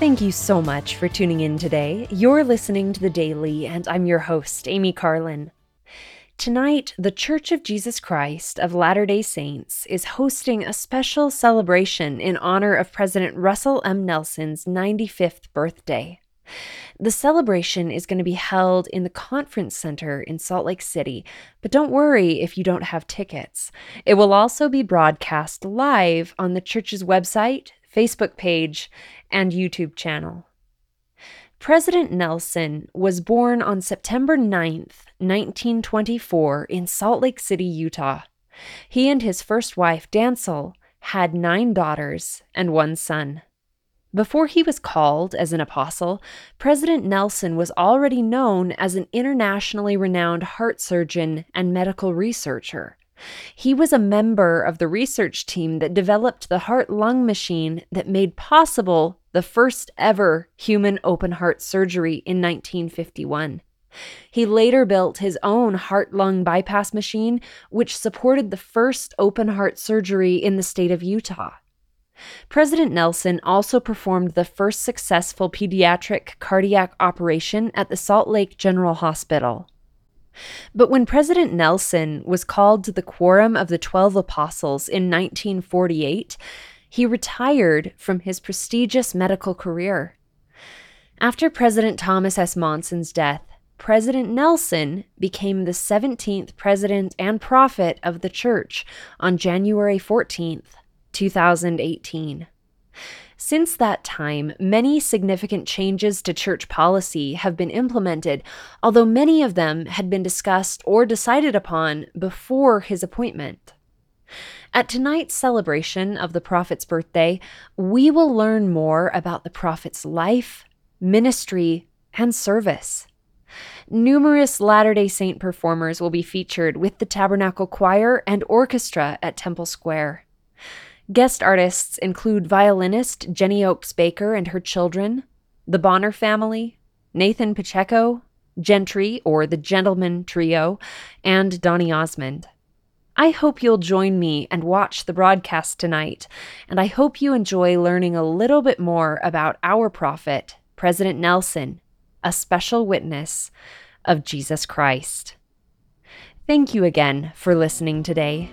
Thank you so much for tuning in today. You're listening to The Daily, and I'm your host, Amy Carlin. Tonight, the Church of Jesus Christ of Latter day Saints is hosting a special celebration in honor of President Russell M. Nelson's 95th birthday. The celebration is going to be held in the Conference Center in Salt Lake City, but don't worry if you don't have tickets. It will also be broadcast live on the church's website, Facebook page, and YouTube channel. President Nelson was born on September 9th, 1924, in Salt Lake City, Utah. He and his first wife, Dantzel, had nine daughters and one son. Before he was called as an apostle, President Nelson was already known as an internationally renowned heart surgeon and medical researcher. He was a member of the research team that developed the heart lung machine that made possible the first ever human open heart surgery in 1951. He later built his own heart lung bypass machine, which supported the first open heart surgery in the state of Utah. President Nelson also performed the first successful pediatric cardiac operation at the Salt Lake General Hospital. But when President Nelson was called to the Quorum of the Twelve Apostles in 1948, he retired from his prestigious medical career. After President Thomas S. Monson's death, President Nelson became the 17th president and prophet of the church on January 14, 2018. Since that time, many significant changes to church policy have been implemented, although many of them had been discussed or decided upon before his appointment. At tonight's celebration of the prophet's birthday, we will learn more about the prophet's life, ministry, and service. Numerous Latter day Saint performers will be featured with the Tabernacle Choir and Orchestra at Temple Square. Guest artists include violinist Jenny Oaks Baker and her children, the Bonner family, Nathan Pacheco, GENTRI or the Gentleman Trio, and Donny Osmond. I hope you'll join me and watch the broadcast tonight, and I hope you enjoy learning a little bit more about our prophet, President Nelson, a special witness of Jesus Christ. Thank you again for listening today.